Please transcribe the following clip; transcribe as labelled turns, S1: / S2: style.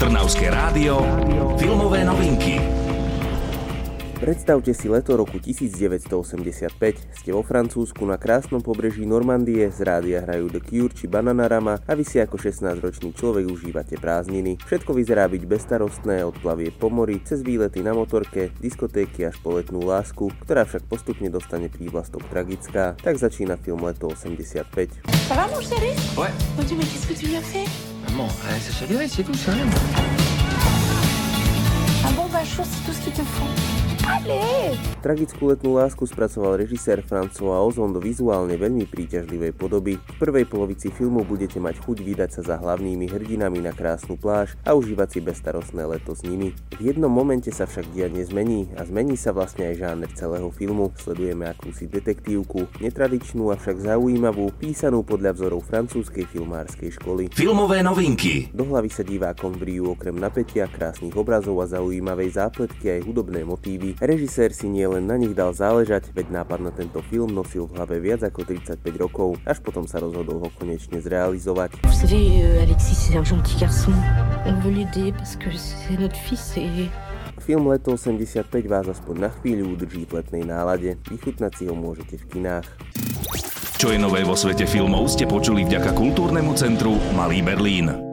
S1: Trnavské rádio, filmové novinky.
S2: Predstavte si leto roku 1985. Ste vo Francúzsku na krásnom pobreží Normandie, z rádia hrajú The Cure či Bananarama a vy si ako 16-ročný človek užívate prázdniny. Všetko vyzerá byť bezstarostné od plavie po mori, cez výlety na motorke, diskotéky až po letnú lásku, ktorá však postupne dostane prívlastok tragická. Tak začína film Leto 85.
S3: Ça va mon chéri
S4: Ouais.
S3: Mon Dieu, mais qu'est-ce que tu lui as fait
S4: Maman, elle s'est chavirée, c'est tout ça.
S3: Un bon bachot, c'est tout ce qu'il te faut. Allez
S2: Tragickú letnú lásku spracoval režisér François Ozon do vizuálne veľmi príťažlivej podoby. V prvej polovici filmu budete mať chuť vydať sa za hlavnými hrdinami na krásnu pláž a užívať si bezstarostné leto s nimi. V jednom momente sa však dianie zmení a zmení sa vlastne aj žáner celého filmu. Sledujeme akúsi detektívku, netradičnú avšak zaujímavú, písanú podľa vzorov francúzskej filmárskej školy.
S1: Filmové novinky.
S2: Do hlavy sa divákom vrijú okrem napätia, krásnych obrazov a zaujímavej zápletky aj hudobné motívy. Režisér si nielen na nich dal záležať, veď nápad na tento film nosil v hlave viac ako 35 rokov, až potom sa rozhodol ho konečne zrealizovať.
S5: Vous savez, euh, Alexis, c'est un gentil garçon. On veut l'aider parce que c'est notre fils et...
S2: Film Leto 85 vás aspoň na chvíľu udrží v letnej nálade. Vychutnať si ho môžete v kinách.
S1: Čo je nové vo svete filmov ste počuli vďaka kultúrnemu centru Malý Berlín.